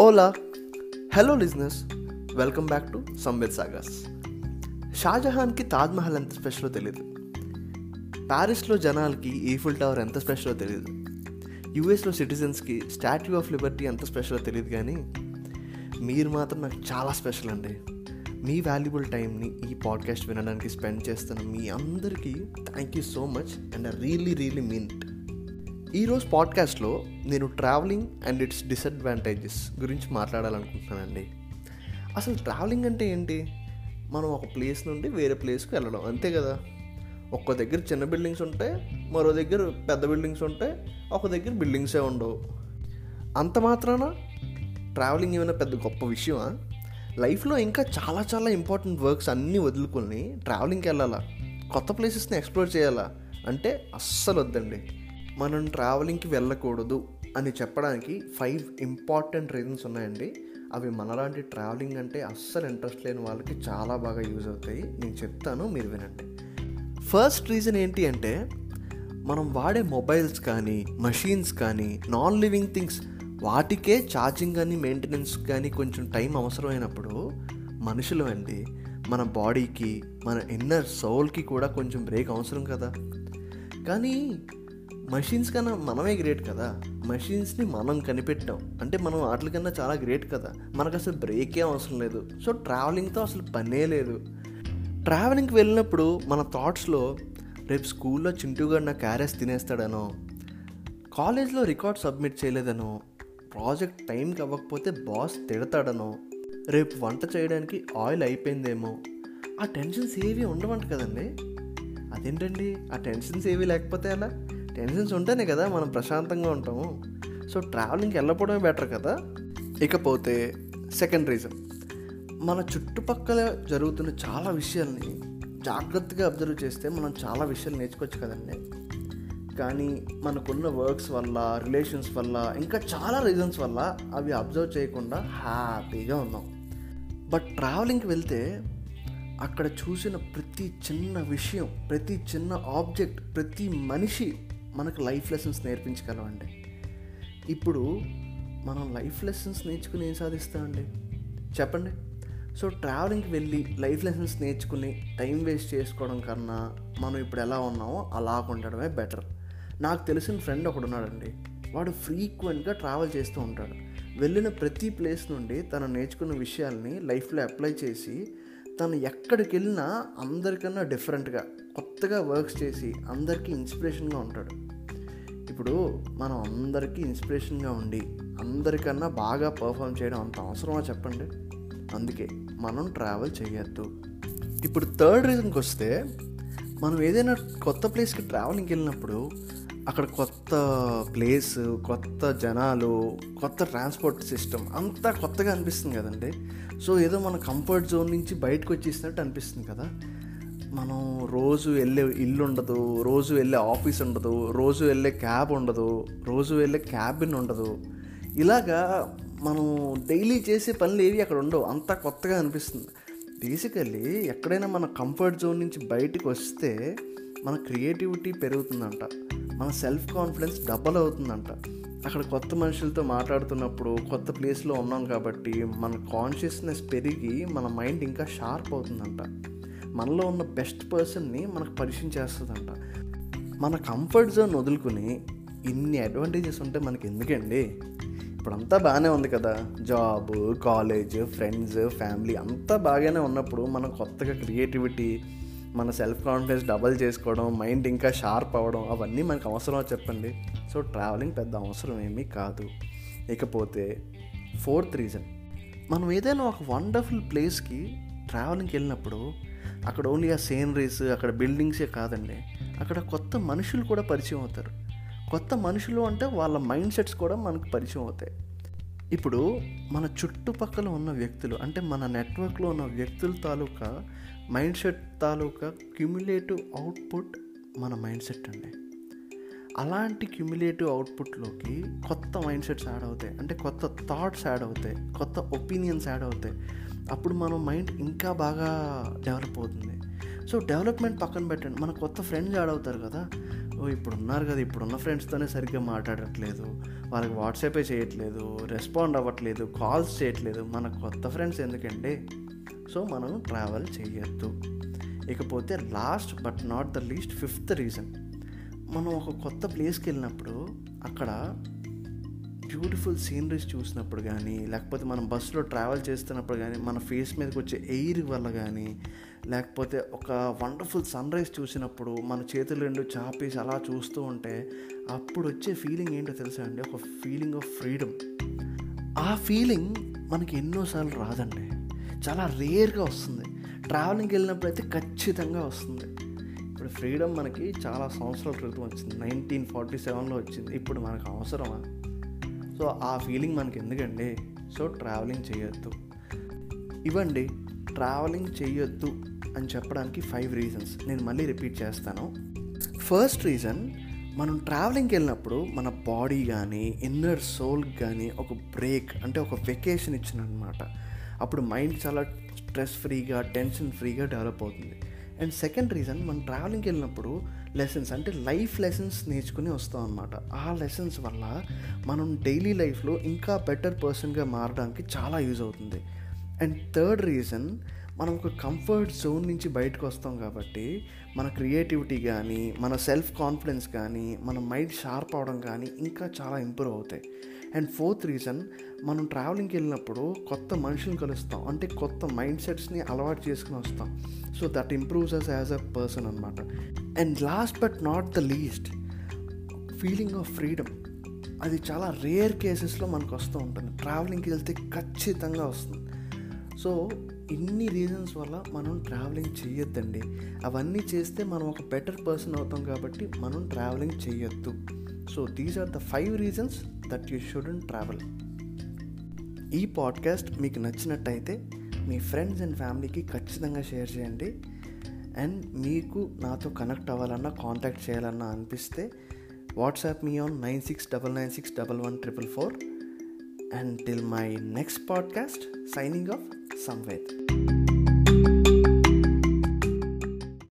Ola hello listeners welcome back to Sambit Sagar's షాజహాన్కి తాజ్మహల్ ఎంత స్పెషలో తెలియదు ప్యారిస్లో జనాలకి ఈఫుల్ టవర్ ఎంత స్పెషలో తెలియదు యూఎస్లో సిటిజన్స్కి స్టాట్యూ ఆఫ్ లిబర్టీ ఎంత స్పెషలో తెలియదు కానీ మీరు మాత్రం నాకు చాలా స్పెషల్ అండి. మీ వాల్యుబుల్ టైంని ఈ పాడ్కాస్ట్ వినడానికి స్పెండ్ చేస్తున్న మీ అందరికీ thank you so much and I really really mean it ఈరోజు పాడ్కాస్ట్లో నేను ట్రావెలింగ్ అండ్ ఇట్స్ డిసడ్వాంటేజెస్ గురించి మాట్లాడాలనుకుంటున్నానండి. అసలు ట్రావెలింగ్ అంటే ఏంటి? మనం ఒక ప్లేస్ నుండి వేరే ప్లేస్కి వెళ్ళడం అంతే కదా? ఒక్క దగ్గర చిన్న బిల్డింగ్స్ ఉంటాయి మరో దగ్గర పెద్ద బిల్డింగ్స్ ఉంటాయి ఒక దగ్గర బిల్డింగ్సే ఉండవు. అంత మాత్రాన ట్రావెలింగ్ ఏమైనా పెద్ద గొప్ప విషయమా? లైఫ్లో ఇంకా చాలా చాలా ఇంపార్టెంట్ వర్క్స్ అన్నీ వదులుకొని ట్రావెలింగ్కి వెళ్ళాలా? కొత్త ప్లేసెస్ని ఎక్స్ప్లోర్ చేయాలా? అంటే అస్సలు వద్దండి. మనం ట్రావెలింగ్కి వెళ్ళకూడదు అని చెప్పడానికి ఫైవ్ ఇంపార్టెంట్ రీజన్స్ ఉన్నాయండి. అవి మనలాంటి ట్రావెలింగ్ అంటే అస్సలు ఇంట్రెస్ట్ లేని వాళ్ళకి చాలా బాగా యూజ్ అవుతాయి. నేను చెప్తాను మీరు వినండి. ఫస్ట్ రీజన్ ఏంటి అంటే మనం వాడే మొబైల్స్ కానీ మషీన్స్ కానీ నాన్ లివింగ్ థింగ్స్ వాటికే ఛార్జింగ్ కానీ మెయింటెనెన్స్ కానీ కొంచెం టైం అవసరమైనప్పుడు మనుషులు అండి మన బాడీకి మన ఇన్నర్ సోల్కి కూడా కొంచెం బ్రేక్ అవసరం కదా. కానీ మషిన్స్ కన్నా మనమే గ్రేట్ కదా. మషిన్స్ని మనం కనిపెట్టాం. అంటే మనం వాటికన్నా చాలా గ్రేట్ కదా. మనకు అసలు బ్రేకే అవసరం లేదు. సో ట్రావెలింగ్తో అసలు పనే లేదు. ట్రావెలింగ్కి వెళ్ళినప్పుడు మన థాట్స్లో రేపు స్కూల్లో చింటూగా నా క్యారెస్ తినేస్తాడనో కాలేజ్లో రికార్డ్ సబ్మిట్ చేయలేదనో ప్రాజెక్ట్ టైంకి అవ్వకపోతే బాస్ తిడతాడనో రేపు వంట చేయడానికి ఆయిల్ అయిపోయిందేమో. ఆ టెన్షన్స్ ఏవి ఉండవంట కదండి. అదేంటండి? ఆ టెన్షన్స్ ఏవి లేకపోతే అలా టెన్షన్స్ ఉంటేనే కదా మనం ప్రశాంతంగా ఉంటాము. సో ట్రావెలింగ్కి వెళ్ళకపోవడమే బెటర్ కదా. ఇకపోతే సెకండ్ రీజన్. మన చుట్టుపక్కల జరుగుతున్న చాలా విషయాల్ని జాగ్రత్తగా అబ్జర్వ్ చేస్తే మనం చాలా విషయాలు నేర్చుకోవచ్చు కదండి. కానీ మనకున్న వర్క్స్ వల్ల రిలేషన్స్ వల్ల ఇంకా చాలా రీజన్స్ వల్ల అవి అబ్జర్వ్ చేయకుండా హ్యాపీగా ఉన్నాం. బట్ ట్రావెలింగ్కి వెళ్తే అక్కడ చూసిన ప్రతి చిన్న విషయం ప్రతి చిన్న ఆబ్జెక్ట్ ప్రతి మనిషి మనకు లైఫ్ లెసన్స్ నేర్పించగలవండి ఇప్పుడు మనం లైఫ్ లెసన్స్ నేర్చుకుని ఏం సాధిస్తామండి? చెప్పండి. సో ట్రావెలింగ్కి వెళ్ళి లైఫ్ లెసన్స్ నేర్చుకుని టైం వేస్ట్ చేసుకోవడం కన్నా మనం ఇప్పుడు ఎలా ఉన్నామో అలా ఉండడమే బెటర్. నాకు తెలిసిన ఫ్రెండ్ ఒకడు ఉన్నాడండి. వాడు ఫ్రీక్వెంట్గా ట్రావెల్ చేస్తూ ఉంటాడు. వెళ్ళిన ప్రతి ప్లేస్ నుండి తను నేర్చుకున్న విషయాల్ని లైఫ్లో అప్లై చేసి తను ఎక్కడికి వెళ్ళినా అందరికన్నా డిఫరెంట్గా కొత్తగా వర్క్స్ చేసి అందరికీ ఇన్స్పిరేషన్గా ఉంటాడు. ఇప్పుడు మనం అందరికీ ఇన్స్పిరేషన్గా ఉండి అందరికన్నా బాగా పర్ఫామ్ చేయడం అంత అవసరమా చెప్పండి? అందుకే మనం ట్రావెల్ చేయొద్దు. ఇప్పుడు థర్డ్ రీజన్కి వస్తే మనం ఏదైనా కొత్త ప్లేస్కి ట్రావెలింగ్కి వెళ్ళినప్పుడు అక్కడ కొత్త ప్లేస్ కొత్త జనాలు కొత్త ట్రాన్స్పోర్ట్ సిస్టమ్ అంతా కొత్తగా అనిపిస్తుంది కదండి. సో ఏదో మన కంఫర్ట్ జోన్ నుంచి బయటకు వచ్చేసినట్టు అనిపిస్తుంది కదా. మనం రోజు వెళ్ళే ఇల్లు ఉండదు రోజు వెళ్ళే ఆఫీస్ ఉండదు రోజు వెళ్ళే క్యాబ్ ఉండదు రోజు వెళ్ళే క్యాబిన్ ఉండదు. ఇలాగా మనం డైలీ చేసే పనులు ఏవి అక్కడ ఉండవు. అంతా కొత్తగా అనిపిస్తుంది. బేసికల్లీ ఎక్కడైనా మన కంఫర్ట్ జోన్ నుంచి బయటకు వస్తే మన క్రియేటివిటీ పెరుగుతుందంట. మన సెల్ఫ్ కాన్ఫిడెన్స్ డబల్ అవుతుందంట. అక్కడ కొత్త మనుషులతో మాట్లాడుతున్నప్పుడు కొత్త ప్లేస్లో ఉన్నాం కాబట్టి మన కాన్షియస్నెస్ పెరిగి మన మైండ్ ఇంకా షార్ప్ అవుతుందంట. మనలో ఉన్న బెస్ట్ పర్సన్ని మనకు పరిచయం చేస్తుందంట. మన కంఫర్ట్ జోన్ వదులుకుని ఇన్ని అడ్వాంటేజెస్ ఉంటే మనకి ఎందుకండి? ఇప్పుడంతా బాగానే ఉంది కదా. జాబ్ కాలేజ్ ఫ్రెండ్స్ ఫ్యామిలీ అంతా బాగానే ఉన్నప్పుడు మనం కొత్తగా క్రియేటివిటీ మన సెల్ఫ్ కాన్ఫిడెన్స్ డబల్ చేసుకోవడం మైండ్ ఇంకా షార్ప్ అవ్వడం అవన్నీ మనకు అవసరమో చెప్పండి? సో ట్రావెలింగ్ పెద్ద అవసరం ఏమీ కాదు. ఇకపోతే ఫోర్త్ రీజన్ మనం ఏదైనా ఒక వండర్ఫుల్ ప్లేస్కి ట్రావెలింగ్కి వెళ్ళినప్పుడు అక్కడ ఓన్లీ ఆ సీనరీస్ అక్కడ బిల్డింగ్సే కాదండి. అక్కడ కొత్త మనుషులు కూడా పరిచయం అవుతారు. కొత్త మనుషులు అంటే వాళ్ళ మైండ్ సెట్స్ కూడా మనకు పరిచయం అవుతాయి. ఇప్పుడు మన చుట్టుపక్కల ఉన్న వ్యక్తులు అంటే మన నెట్వర్క్లో ఉన్న వ్యక్తుల తాలూకా మైండ్ సెట్ తాలూకా క్యుములేటివ్ అవుట్పుట్ మన మైండ్ సెట్ అండి. అలాంటి క్యుములేటివ్ అవుట్పుట్లోకి కొత్త మైండ్ సెట్స్ యాడ్ అవుతాయి. అంటే కొత్త థాట్స్ యాడ్ అవుతాయి. కొత్త ఒపీనియన్స్ యాడ్ అవుతాయి. అప్పుడు మన మైండ్ ఇంకా బాగా డెవలప్ అవుతుంది. సో డెవలప్మెంట్ పక్కన పెట్టండి. మన కొత్త ఫ్రెండ్స్ యాడ్ అవుతారు కదా. ఓ ఇప్పుడు ఉన్నారు కదా. ఇప్పుడున్న ఫ్రెండ్స్తోనే సరిగ్గా మాట్లాడట్లేదు. వాళ్ళకి వాట్సాపే చేయట్లేదు రెస్పాండ్ అవ్వట్లేదు కాల్స్ చేయట్లేదు. మన కొత్త ఫ్రెండ్స్ ఎందుకండి? సో మనం ట్రావెల్ చేయొద్దు. ఇకపోతే last but not the least fifth reason మనం ఒక కొత్త ప్లేస్కి వెళ్ళినప్పుడు అక్కడ బ్యూటిఫుల్ సీనరీస్ చూసినప్పుడు కానీ లేకపోతే మనం బస్సులో ట్రావెల్ చేస్తున్నప్పుడు కానీ మన ఫేస్ మీదకి వచ్చే ఎయిర్ వల్ల కానీ లేకపోతే ఒక వండర్ఫుల్ సన్ రైజ్ చూసినప్పుడు మన చేతులు రెండు చాపేసి అలా చూస్తూ ఉంటే అప్పుడు వచ్చే ఫీలింగ్ ఏంటో తెలుసా అండి? ఒక ఫీలింగ్ ఆఫ్ ఫ్రీడమ్ ఆ ఫీలింగ్ మనకి ఎన్నోసార్లు రాదండి. చాలా రేర్గా వస్తుంది. ట్రావెలింగ్కి వెళ్ళినప్పుడు అయితే ఖచ్చితంగా వస్తుంది. ఇప్పుడు ఫ్రీడమ్ మనకి చాలా సంవత్సరాల క్రితం వచ్చింది. నైన్టీన్ ఫార్టీ సెవెన్లో వచ్చింది. ఇప్పుడు మనకు అవసరమా? సో ఆ ఫీలింగ్ మనకి ఎందుకండి సో ట్రావెలింగ్ చేయొద్దు. ఇవ్వండి ట్రావెలింగ్ చేయొద్దు అని చెప్పడానికి ఫైవ్ రీజన్స్ నేను మళ్ళీ రిపీట్ చేస్తాను. ఫస్ట్ రీజన్ మనం ట్రావెలింగ్కి వెళ్ళినప్పుడు మన బాడీ కానీ ఇన్నర్ సోల్ కానీ ఒక బ్రేక్ అంటే ఒక వెకేషన్ ఇచ్చినమాట అప్పుడు మైండ్ చాలా స్ట్రెస్ ఫ్రీగా టెన్షన్ ఫ్రీగా డెవలప్ అవుతుంది. అండ్ సెకండ్ రీజన్ మనం ట్రావెలింగ్కి వెళ్ళినప్పుడు లెసన్స్ అంటే లైఫ్ లెసన్స్ నేర్చుకుని వస్తాం అనమాట ఆ లెసన్స్ వల్ల మనం డైలీ లైఫ్లో ఇంకా బెటర్ పర్సన్గా మారడానికి చాలా యూజ్ అవుతుంది. అండ్ థర్డ్ రీజన్ మనం ఒక కంఫర్ట్ జోన్ నుంచి బయటకు వస్తాం కాబట్టి మన క్రియేటివిటీ కానీ మన సెల్ఫ్ కాన్ఫిడెన్స్ కానీ మన మైండ్ షార్ప్ అవడం కానీ ఇంకా చాలా ఇంప్రూవ్ అవుతాయి. అండ్ ఫోర్త్ రీజన్ మనం ట్రావెలింగ్కి వెళ్ళినప్పుడు కొత్త మనుషులను కలుస్తాం. అంటే కొత్త మైండ్ సెట్స్ని అలవాటు చేసుకుని వస్తాం. So that improves us as a person అనమాట and last but not the least feeling of freedom అది చాలా రేర్ కేసెస్లో మనకు వస్తూ ఉంటుంది. ట్రావెలింగ్కి వెళ్తే ఖచ్చితంగా వస్తుంది. సో ఇన్ని రీజన్స్ వల్ల మనం ట్రావెలింగ్ చేయొద్దండి అవన్నీ చేస్తే మనం ఒక బెటర్ పర్సన్ అవుతాం కాబట్టి మనం ట్రావెలింగ్ చేయొద్దు so these are the five reasons that you shouldn't travel ఈ పాడ్కాస్ట్ మీకు నచ్చినట్టయితే మీ ఫ్రెండ్స్ అండ్ ఫ్యామిలీకి ఖచ్చితంగా షేర్ చేయండి. అండ్ మీకు నాతో కనెక్ట్ అవ్వాలన్నా కాంటాక్ట్ చేయాలన్నా అనిపిస్తే WhatsApp me on nine six double nine six double one triple four and till my next podcast signing off Samved